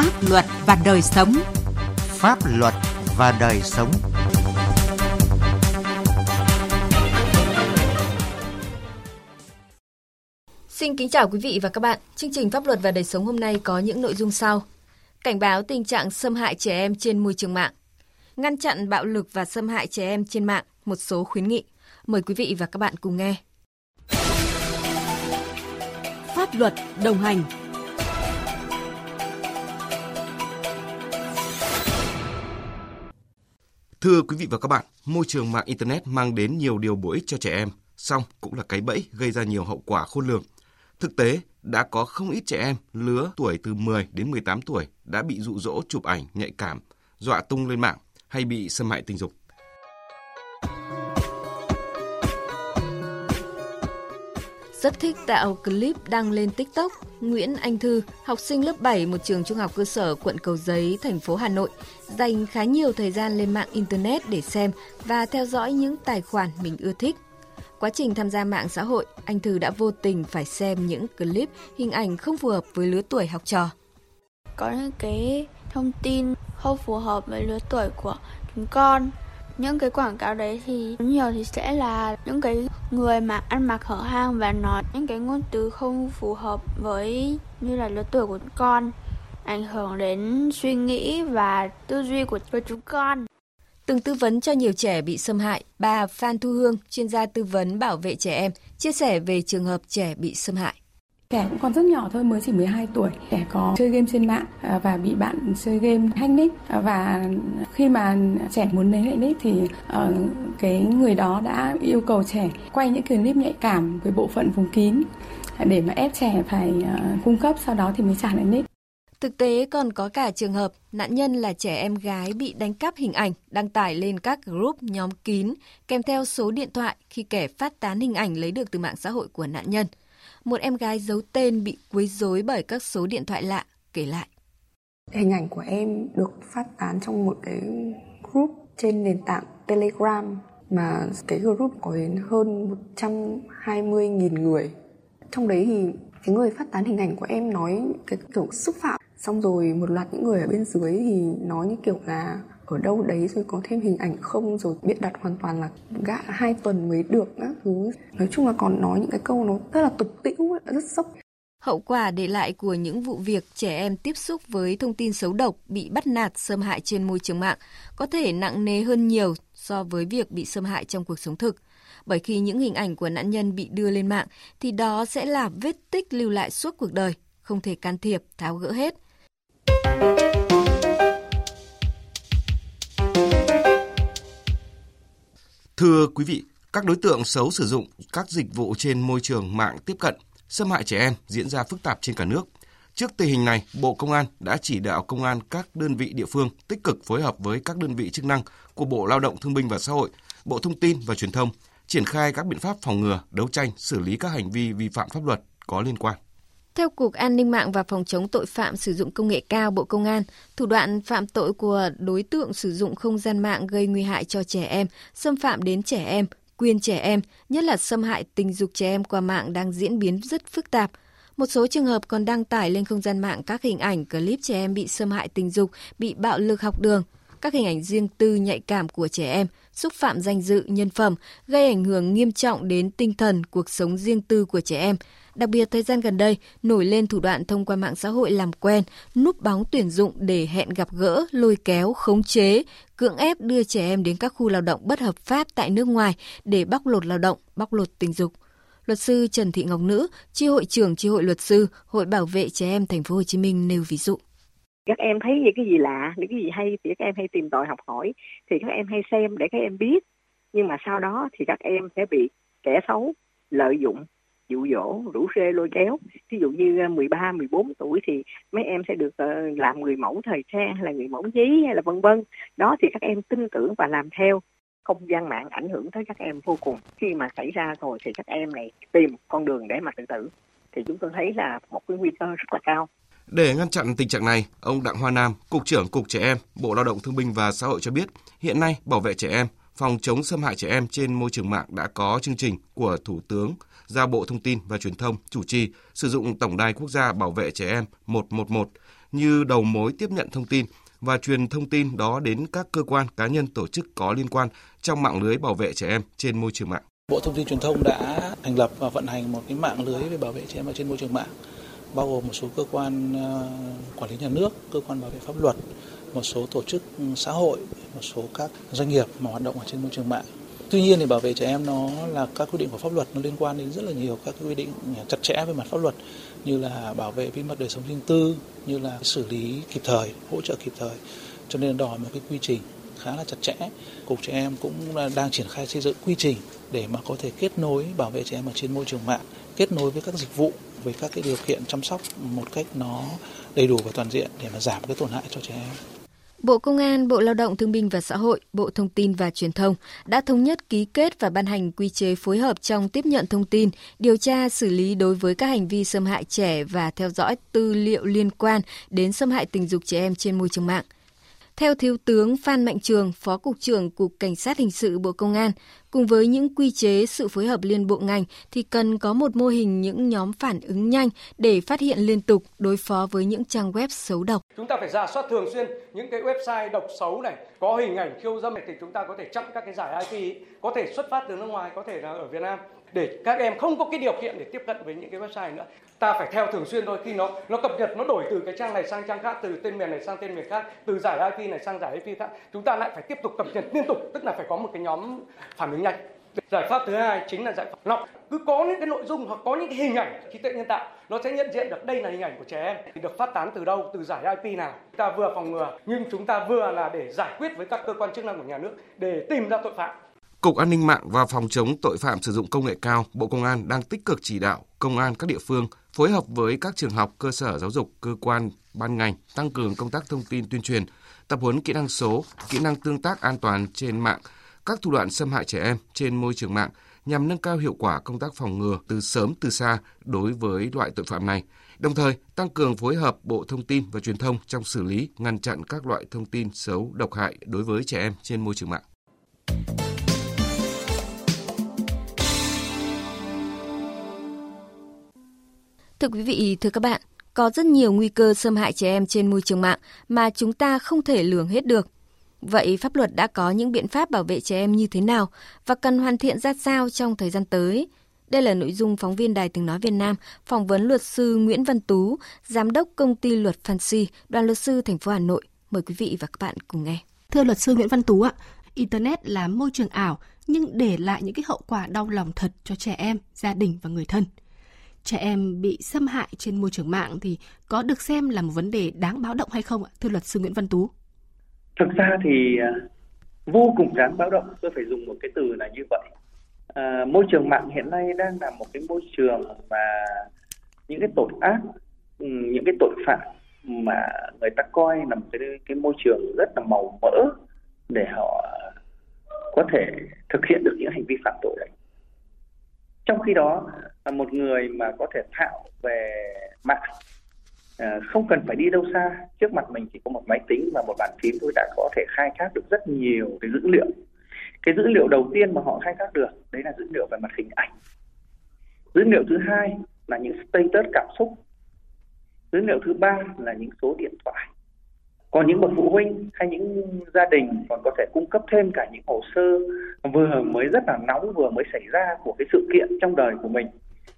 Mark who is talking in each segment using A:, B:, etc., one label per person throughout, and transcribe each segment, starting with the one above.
A: Pháp luật và đời sống.
B: Pháp luật và đời sống.
C: Xin kính chào quý vị và các bạn. Chương trình Pháp luật và đời sống hôm nay có những nội dung sau. Cảnh báo tình trạng xâm hại trẻ em trên môi trường mạng. Ngăn chặn bạo lực và xâm hại trẻ em trên mạng, một số khuyến nghị. Mời quý vị và các bạn cùng nghe.
A: Pháp luật đồng hành
D: Thưa quý vị và các bạn, môi trường mạng Internet mang đến nhiều điều bổ ích cho trẻ em, song cũng là cái bẫy gây ra nhiều hậu quả khôn lường. Thực tế, đã có không ít trẻ em lứa tuổi từ 10 đến 18 tuổi đã bị dụ dỗ chụp ảnh nhạy cảm, dọa tung lên mạng hay bị xâm hại tình dục.
C: Rất thích tạo clip đăng lên TikTok, Nguyễn Anh Thư, học sinh lớp 7 một trường trung học cơ sở quận Cầu Giấy, thành phố Hà Nội, dành khá nhiều thời gian lên mạng Internet để xem và theo dõi những tài khoản mình ưa thích. Quá trình tham gia mạng xã hội, anh Thư đã vô tình phải xem những clip, hình ảnh không phù hợp với lứa tuổi học trò.
E: Có những cái thông tin không phù hợp với lứa tuổi của chúng con những cái quảng cáo đấy thì nhiều thì sẽ là những cái người mà ăn mặc hở hang và nói những cái ngôn từ không phù hợp với như là lứa tuổi của con ảnh hưởng đến suy nghĩ và tư duy của, của chúng con
C: Từng tư vấn cho nhiều trẻ bị xâm hại, bà Phan Thu Hương, chuyên gia tư vấn bảo vệ trẻ em, chia sẻ về trường hợp trẻ bị xâm hại.
F: Trẻ cũng còn rất nhỏ thôi, mới chỉ 12 tuổi. Trẻ có chơi game trên mạng à, và bị bạn chơi game hack nick. À, và khi mà trẻ muốn lấy lại nick thì ờ, cái người đó đã yêu cầu trẻ quay những clip nhạy cảm với bộ phận vùng kín à, để mà ép trẻ phải ờ, cung cấp sau đó thì mới trả lại nick.
C: Thực tế còn có cả trường hợp nạn nhân là trẻ em gái bị đánh cắp hình ảnh đăng tải lên các group nhóm kín kèm theo số điện thoại khi kẻ phát tán hình ảnh lấy được từ mạng xã hội của nạn nhân – một em gái giấu tên bị quấy rối bởi các số điện thoại lạ, kể lại.
G: Hình ảnh của em được phát tán trong một cái group trên nền tảng Telegram mà cái group có đến hơn 120.000 người. Trong đấy thì cái người phát tán hình ảnh của em nói cái kiểu xúc phạm xong rồi một loạt những người ở bên dưới thì nói như kiểu là ở đâu đấy rồi có thêm hình ảnh không rồi biện đặt hoàn toàn là gã hai tuần mới được các thứ nói chung là còn nói những cái câu nó rất là tục tĩu rất sốc
C: Hậu quả để lại của những vụ việc trẻ em tiếp xúc với thông tin xấu độc bị bắt nạt xâm hại trên môi trường mạng có thể nặng nề hơn nhiều so với việc bị xâm hại trong cuộc sống thực. Bởi khi những hình ảnh của nạn nhân bị đưa lên mạng thì đó sẽ là vết tích lưu lại suốt cuộc đời, không thể can thiệp, tháo gỡ hết.
D: Thưa quý vị, các đối tượng xấu sử dụng các dịch vụ trên môi trường mạng tiếp cận, xâm hại trẻ em diễn ra phức tạp trên cả nước. Trước tình hình này, Bộ Công an đã chỉ đạo công an các đơn vị địa phương tích cực phối hợp với các đơn vị chức năng của Bộ Lao động Thương binh và Xã hội, Bộ Thông tin và Truyền thông, triển khai các biện pháp phòng ngừa, đấu tranh, xử lý các hành vi vi phạm pháp luật có liên quan.
C: Theo Cục An ninh mạng và Phòng chống tội phạm sử dụng công nghệ cao Bộ Công an, thủ đoạn phạm tội của đối tượng sử dụng không gian mạng gây nguy hại cho trẻ em, xâm phạm đến trẻ em, quyền trẻ em, nhất là xâm hại tình dục trẻ em qua mạng đang diễn biến rất phức tạp. Một số trường hợp còn đăng tải lên không gian mạng các hình ảnh clip trẻ em bị xâm hại tình dục, bị bạo lực học đường, các hình ảnh riêng tư nhạy cảm của trẻ em, xúc phạm danh dự, nhân phẩm, gây ảnh hưởng nghiêm trọng đến tinh thần, cuộc sống riêng tư của trẻ em, Đặc biệt thời gian gần đây, nổi lên thủ đoạn thông qua mạng xã hội làm quen, núp bóng tuyển dụng để hẹn gặp gỡ, lôi kéo, khống chế, cưỡng ép đưa trẻ em đến các khu lao động bất hợp pháp tại nước ngoài để bóc lột lao động, bóc lột tình dục. Luật sư Trần Thị Ngọc Nữ, chi hội trưởng chi hội luật sư, Hội Bảo vệ trẻ em thành phố Hồ Chí Minh nêu ví dụ.
H: Các em thấy những cái gì lạ những cái gì hay thì các em hay tìm tòi học hỏi thì các em hay xem để các em biết. Nhưng mà sau đó thì các em sẽ bị kẻ xấu lợi dụng dụ dỗ rủ rê lôi kéo. Ví dụ như à, 13 14 tuổi thì mấy em sẽ được ờ, làm người mẫu thời trang hay là người mẫu giấy hay là vân vân. Đó thì các em tin tưởng và làm theo. Không gian mạng ảnh hưởng tới các em vô cùng. Khi mà xảy ra rồi thì các em này tìm con đường để mà tự tử. Thì chúng tôi thấy là một cái nguy cơ rất là cao.
D: Để ngăn chặn tình trạng này, ông Đặng Hoa Nam, Cục trưởng Cục Trẻ Em, Bộ Lao động Thương binh và Xã hội cho biết, hiện nay bảo vệ trẻ em, phòng chống xâm hại trẻ em trên môi trường mạng đã có chương trình của Thủ tướng giao Bộ Thông tin và Truyền thông chủ trì sử dụng Tổng đài Quốc gia Bảo vệ trẻ em 111 như đầu mối tiếp nhận thông tin và truyền thông tin đó đến các cơ quan cá nhân tổ chức có liên quan trong mạng lưới bảo vệ trẻ em trên môi trường mạng.
I: Bộ Thông tin Truyền thông đã thành lập và vận hành một cái mạng lưới về bảo vệ trẻ em ở trên môi trường mạng, bao gồm một số cơ quan ờ, quản lý nhà nước, cơ quan bảo vệ pháp luật, một số tổ chức ừ, xã hội, một số các doanh nghiệp mà hoạt động ở trên môi trường mạng. Tuy nhiên thì bảo vệ trẻ em nó là các quy định của pháp luật nó liên quan đến rất là nhiều các quy định chặt chẽ về mặt pháp luật như là bảo vệ bí mật đời sống riêng tư, như là xử lý kịp thời, hỗ trợ kịp thời. Cho nên đòi một cái quy trình khá là chặt chẽ. Cục trẻ em cũng đang triển khai xây dựng quy trình để mà có thể kết nối bảo vệ trẻ em ở trên môi trường mạng, kết nối với các dịch vụ với các cái điều kiện chăm sóc một cách nó đầy đủ và toàn diện để mà giảm cái tổn hại cho trẻ em.
C: Bộ Công an, Bộ Lao động Thương binh và Xã hội, Bộ Thông tin và Truyền thông đã thống nhất ký kết và ban hành quy chế phối hợp trong tiếp nhận thông tin, điều tra xử lý đối với các hành vi xâm hại trẻ và theo dõi tư liệu liên quan đến xâm hại tình dục trẻ em trên môi trường mạng. Theo Thiếu tướng Phan Mạnh Trường, Phó Cục trưởng Cục Cảnh sát Hình sự Bộ Công an, cùng với những quy chế sự phối hợp liên bộ ngành thì cần có một mô hình những nhóm phản ứng nhanh để phát hiện liên tục đối phó với những trang web xấu độc.
J: Chúng ta phải ra soát thường xuyên những cái website độc xấu này, có hình ảnh khiêu dâm này thì chúng ta có thể chặn các cái giải IP, có thể xuất phát từ nước ngoài, có thể là ở Việt Nam để các em không có cái điều kiện để tiếp cận với những cái website nữa. Ta phải theo thường xuyên thôi. Khi nó nó cập nhật, nó đổi từ cái trang này sang trang khác, từ tên miền này sang tên miền khác, từ giải IP này sang giải IP khác, chúng ta lại phải tiếp tục cập nhật liên tục. Tức là phải có một cái nhóm phản ứng nhanh. Giải pháp thứ hai chính là giải pháp lọc. Cứ có những cái nội dung hoặc có những cái hình ảnh trí tuệ nhân tạo, nó sẽ nhận diện được đây là hình ảnh của trẻ em. Thì được phát tán từ đâu, từ giải IP nào? Chúng ta vừa phòng ngừa, nhưng chúng ta vừa là để giải quyết với các cơ quan chức năng của nhà nước để tìm ra tội phạm.
D: Cục An ninh mạng và Phòng chống tội phạm sử dụng công nghệ cao, Bộ Công an đang tích cực chỉ đạo công an các địa phương phối hợp với các trường học, cơ sở giáo dục, cơ quan, ban ngành tăng cường công tác thông tin tuyên truyền, tập huấn kỹ năng số, kỹ năng tương tác an toàn trên mạng, các thủ đoạn xâm hại trẻ em trên môi trường mạng nhằm nâng cao hiệu quả công tác phòng ngừa từ sớm từ xa đối với loại tội phạm này. Đồng thời, tăng cường phối hợp Bộ Thông tin và Truyền thông trong xử lý, ngăn chặn các loại thông tin xấu độc hại đối với trẻ em trên môi trường mạng.
C: Thưa quý vị, thưa các bạn, có rất nhiều nguy cơ xâm hại trẻ em trên môi trường mạng mà chúng ta không thể lường hết được. Vậy pháp luật đã có những biện pháp bảo vệ trẻ em như thế nào và cần hoàn thiện ra sao trong thời gian tới? Đây là nội dung phóng viên Đài Tiếng Nói Việt Nam phỏng vấn luật sư Nguyễn Văn Tú, giám đốc công ty luật Fancy, đoàn luật sư thành phố Hà Nội. Mời quý vị và các bạn cùng nghe.
K: Thưa luật sư Nguyễn Văn Tú ạ, Internet là môi trường ảo nhưng để lại những cái hậu quả đau lòng thật cho trẻ em, gia đình và người thân trẻ em bị xâm hại trên môi trường mạng thì có được xem là một vấn đề đáng báo động hay không ạ? Thưa luật sư Nguyễn Văn Tú.
L: Thực ra thì à, vô cùng đáng báo động, tôi phải dùng một cái từ là như vậy. À, môi trường mạng hiện nay đang là một cái môi trường mà những cái tội ác, ừ, những cái tội phạm mà người ta coi là một cái cái môi trường rất là màu mỡ để họ có thể thực hiện được những hành vi phạm tội đấy trong khi đó một người mà có thể thạo về mạng. À, không cần phải đi đâu xa. Trước mặt mình chỉ có một máy tính và một bàn phím thôi đã có thể khai thác được rất nhiều cái dữ liệu. Cái dữ liệu đầu tiên mà họ khai thác được đấy là dữ liệu về mặt hình ảnh. Dữ liệu thứ hai là những status cảm xúc. Dữ liệu thứ ba là những số điện thoại. Còn những bậc phụ huynh hay những gia đình còn có thể cung cấp thêm cả những hồ sơ vừa mới rất là nóng vừa mới xảy ra của cái sự kiện trong đời của mình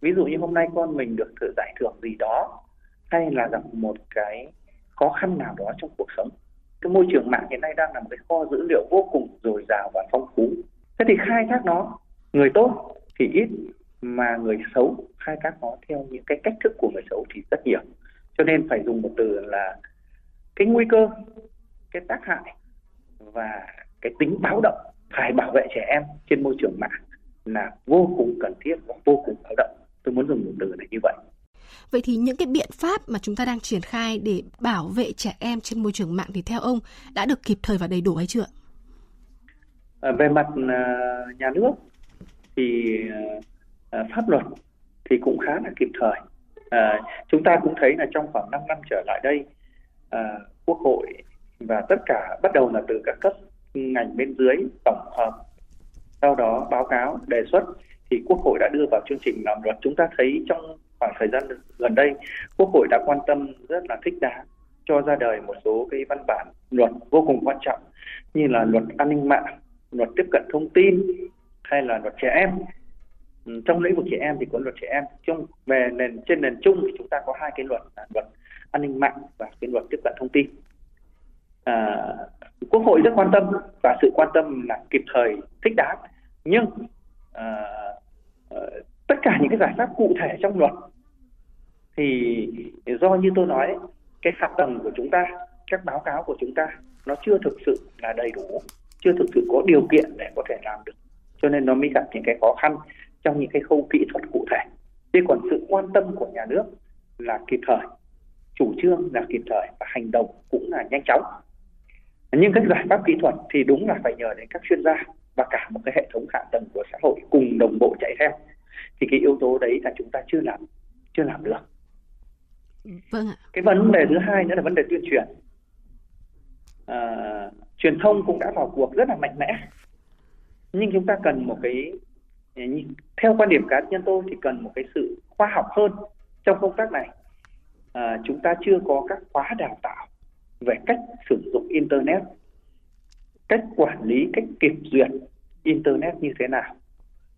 L: ví dụ như hôm nay con mình được thử giải thưởng gì đó, hay là gặp một cái khó khăn nào đó trong cuộc sống, cái môi trường mạng hiện nay đang là một cái kho dữ liệu vô cùng dồi dào và phong phú. Thế thì khai thác nó, người tốt thì ít, mà người xấu, khai thác nó theo những cái cách thức của người xấu thì rất nhiều. Cho nên phải dùng một từ là cái nguy cơ, cái tác hại và cái tính báo động phải bảo vệ trẻ em trên môi trường mạng là vô cùng cần thiết và vô cùng báo động tôi muốn dùng một từ này như vậy
K: Vậy thì những cái biện pháp mà chúng ta đang triển khai để bảo vệ trẻ em trên môi trường mạng thì theo ông đã được kịp thời và đầy đủ hay chưa?
L: À, về mặt uh, nhà nước thì uh, pháp luật thì cũng khá là kịp thời. À, chúng ta cũng thấy là trong khoảng 5 năm trở lại đây à, quốc hội và tất cả bắt đầu là từ các cấp ngành bên dưới tổng hợp sau đó báo cáo đề xuất thì quốc hội đã đưa vào chương trình làm luật chúng ta thấy trong khoảng thời gian gần đây quốc hội đã quan tâm rất là thích đáng cho ra đời một số cái văn bản luật vô cùng quan trọng như là luật an ninh mạng, luật tiếp cận thông tin hay là luật trẻ em. Ừ, trong lĩnh vực trẻ em thì có luật trẻ em. Trong về nền trên nền chung thì chúng ta có hai cái luật là luật an ninh mạng và cái luật tiếp cận thông tin. À, Quốc hội rất quan tâm và sự quan tâm là kịp thời, thích đáng. Nhưng Ờ, ờ, tất cả những cái giải pháp cụ thể trong luật thì do như tôi nói, cái hạ tầng của chúng ta, các báo cáo của chúng ta nó chưa thực sự là đầy đủ, chưa thực sự có điều kiện để có thể làm được. Cho nên nó mới gặp những cái khó khăn trong những cái khâu kỹ thuật cụ thể. Thế còn sự quan tâm của nhà nước là kịp thời, chủ trương là kịp thời và hành động cũng là nhanh chóng. Nhưng các giải pháp kỹ thuật thì đúng là phải nhờ đến các chuyên gia và cả một cái hệ thống hạ tầng của xã hội cùng đồng bộ chạy theo thì cái yếu tố đấy là chúng ta chưa làm chưa làm được
K: Vâng ạ.
L: Cái vấn đề thứ hai nữa là vấn đề tuyên truyền. À, truyền thông cũng đã vào cuộc rất là mạnh mẽ. Nhưng chúng ta cần một cái theo quan điểm cá nhân tôi thì cần một cái sự khoa học hơn trong công tác này. À, chúng ta chưa có các khóa đào tạo về cách sử dụng internet, cách quản lý, cách kiểm duyệt internet như thế nào.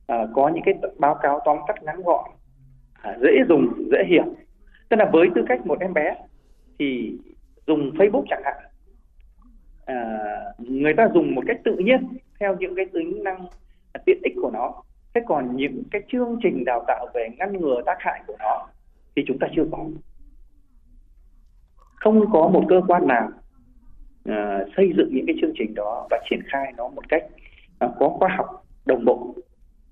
L: À, có những cái báo cáo tóm tắt ngắn gọn, à, dễ dùng, dễ hiểu. Tức là với tư cách một em bé thì dùng Facebook chẳng hạn à, người ta dùng một cách tự nhiên theo những cái tính năng tiện ích của nó. Thế còn những cái chương trình đào tạo về ngăn ngừa tác hại của nó thì chúng ta chưa có. Không có một cơ quan nào uh, xây dựng những cái chương trình đó và triển khai nó một cách uh, có khoa học đồng bộ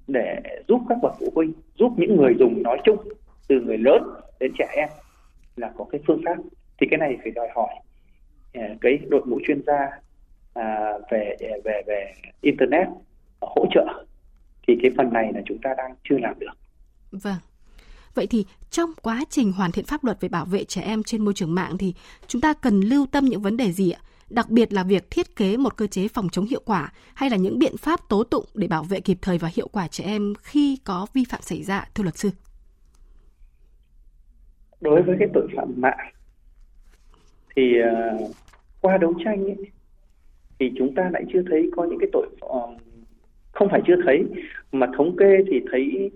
L: để giúp các bậc phụ huynh giúp những người dùng nói chung từ người lớn đến trẻ em là có cái phương pháp thì cái này phải đòi hỏi à, cái đội ngũ chuyên gia à, về về về internet hỗ trợ thì cái phần này là chúng ta đang chưa làm được.
K: Vâng. Vậy thì trong quá trình hoàn thiện pháp luật về bảo vệ trẻ em trên môi trường mạng thì chúng ta cần lưu tâm những vấn đề gì ạ? Đặc biệt là việc thiết kế một cơ chế phòng chống hiệu quả hay là những biện pháp tố tụng để bảo vệ kịp thời và hiệu quả trẻ em khi có vi phạm xảy ra, thưa luật sư?
L: đối với cái tội phạm mạng thì uh, qua đấu tranh ấy, thì chúng ta lại chưa thấy có những cái tội uh, không phải chưa thấy mà thống kê thì thấy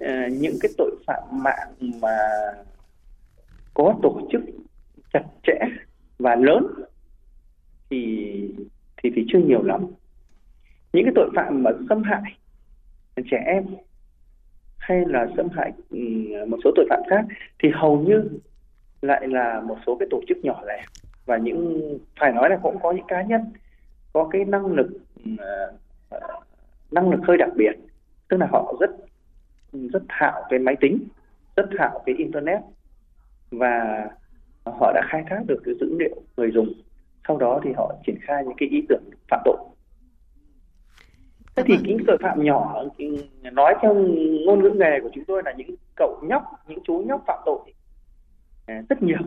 L: uh, những cái tội phạm mạng mà có tổ chức chặt chẽ và lớn thì thì thì chưa nhiều lắm. Những cái tội phạm mà xâm hại trẻ em hay là xâm hại một số tội phạm khác thì hầu như lại là một số cái tổ chức nhỏ lẻ. Và những, phải nói là cũng có những cá nhân có cái năng lực à, à, năng lực hơi đặc biệt. Tức là họ rất rất thạo cái máy tính, rất thạo cái internet và họ đã khai thác được cái dữ liệu người dùng sau đó thì họ triển khai những cái ý tưởng phạm tội. Thế thì những tội phạm nhỏ nói theo ngôn ngữ nghề của chúng tôi là những cậu nhóc những chú nhóc phạm tội à, rất nhiều.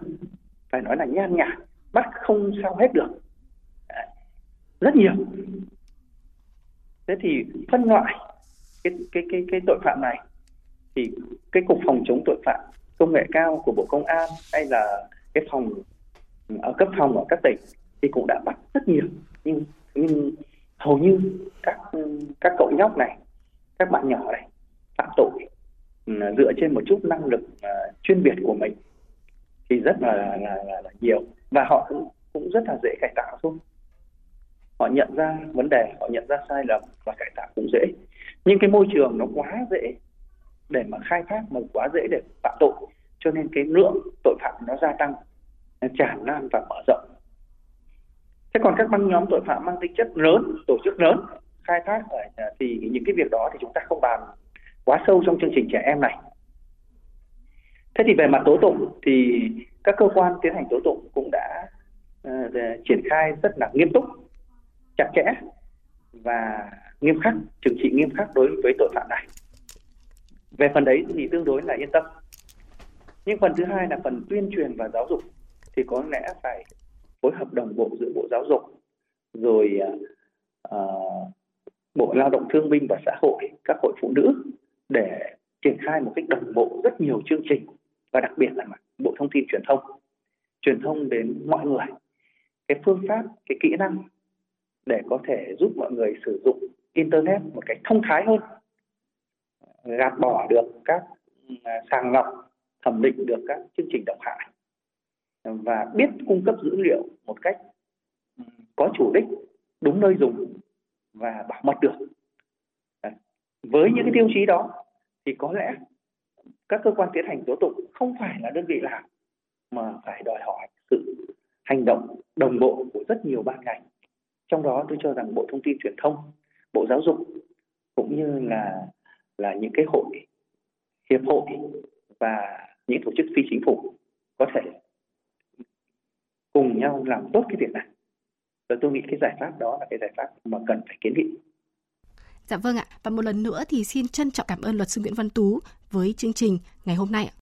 L: Phải nói là nhan nhản bắt không sao hết được. Rất nhiều. Thế thì phân loại cái cái cái cái tội phạm này thì cái cục phòng chống tội phạm công nghệ cao của bộ công an hay là cái phòng ở cấp phòng ở các tỉnh thì cũng đã bắt rất nhiều. Nhưng nhưng hầu như các các cậu nhóc này các bạn nhỏ này phạm tội ừ, dựa trên một chút năng lực uh, chuyên biệt của mình thì rất là là, là, là nhiều. Và họ cũng cũng rất là dễ cải tạo thôi. Họ nhận ra vấn đề họ nhận ra sai lầm và cải tạo cũng dễ. Nhưng cái môi trường nó quá dễ để mà khai thác mà quá dễ để phạm tội. Cho nên cái lượng tội phạm nó gia tăng nó tràn lan và mở rộng thế còn các băng nhóm tội phạm mang tính chất lớn tổ chức lớn khai thác thì những cái việc đó thì chúng ta không bàn quá sâu trong chương trình trẻ em này. Thế thì về mặt tố tụng thì các cơ quan tiến hành tố tụng cũng đã uh, triển khai rất là nghiêm túc chặt chẽ và nghiêm khắc trừng trị nghiêm khắc đối với tội phạm này. Về phần đấy thì tương đối là yên tâm. Nhưng phần thứ hai là phần tuyên truyền và giáo dục thì có lẽ phải phối hợp đồng bộ giữa bộ giáo dục rồi à, à, bộ lao động thương binh và xã hội các hội phụ nữ để triển khai một cách đồng bộ rất nhiều chương trình và đặc biệt là bộ thông tin truyền thông. Truyền thông đến mọi người. Cái phương pháp cái kỹ năng để có thể giúp mọi người sử dụng internet một cách thông thái hơn gạt bỏ được các à, sàng lọc thẩm định được các chương trình độc hại và biết cung cấp dữ liệu một cách ừ, có chủ đích, đúng nơi dùng và bảo mật được. Với những cái tiêu chí đó thì có lẽ các cơ quan tiến hành tố tụng không phải là đơn vị làm mà phải đòi hỏi sự hành động đồng bộ của rất nhiều ban ngành. Trong đó tôi cho rằng bộ thông tin truyền thông, bộ giáo dục cũng như là là những cái hội, hiệp hội và những tổ chức phi chính phủ có thể cùng nhau làm tốt cái việc này. Và tôi nghĩ cái giải pháp đó là cái giải pháp mà cần phải kiến nghị.
K: Dạ vâng ạ, và một lần nữa thì xin trân trọng cảm ơn luật sư Nguyễn Văn Tú với chương trình ngày hôm nay ạ.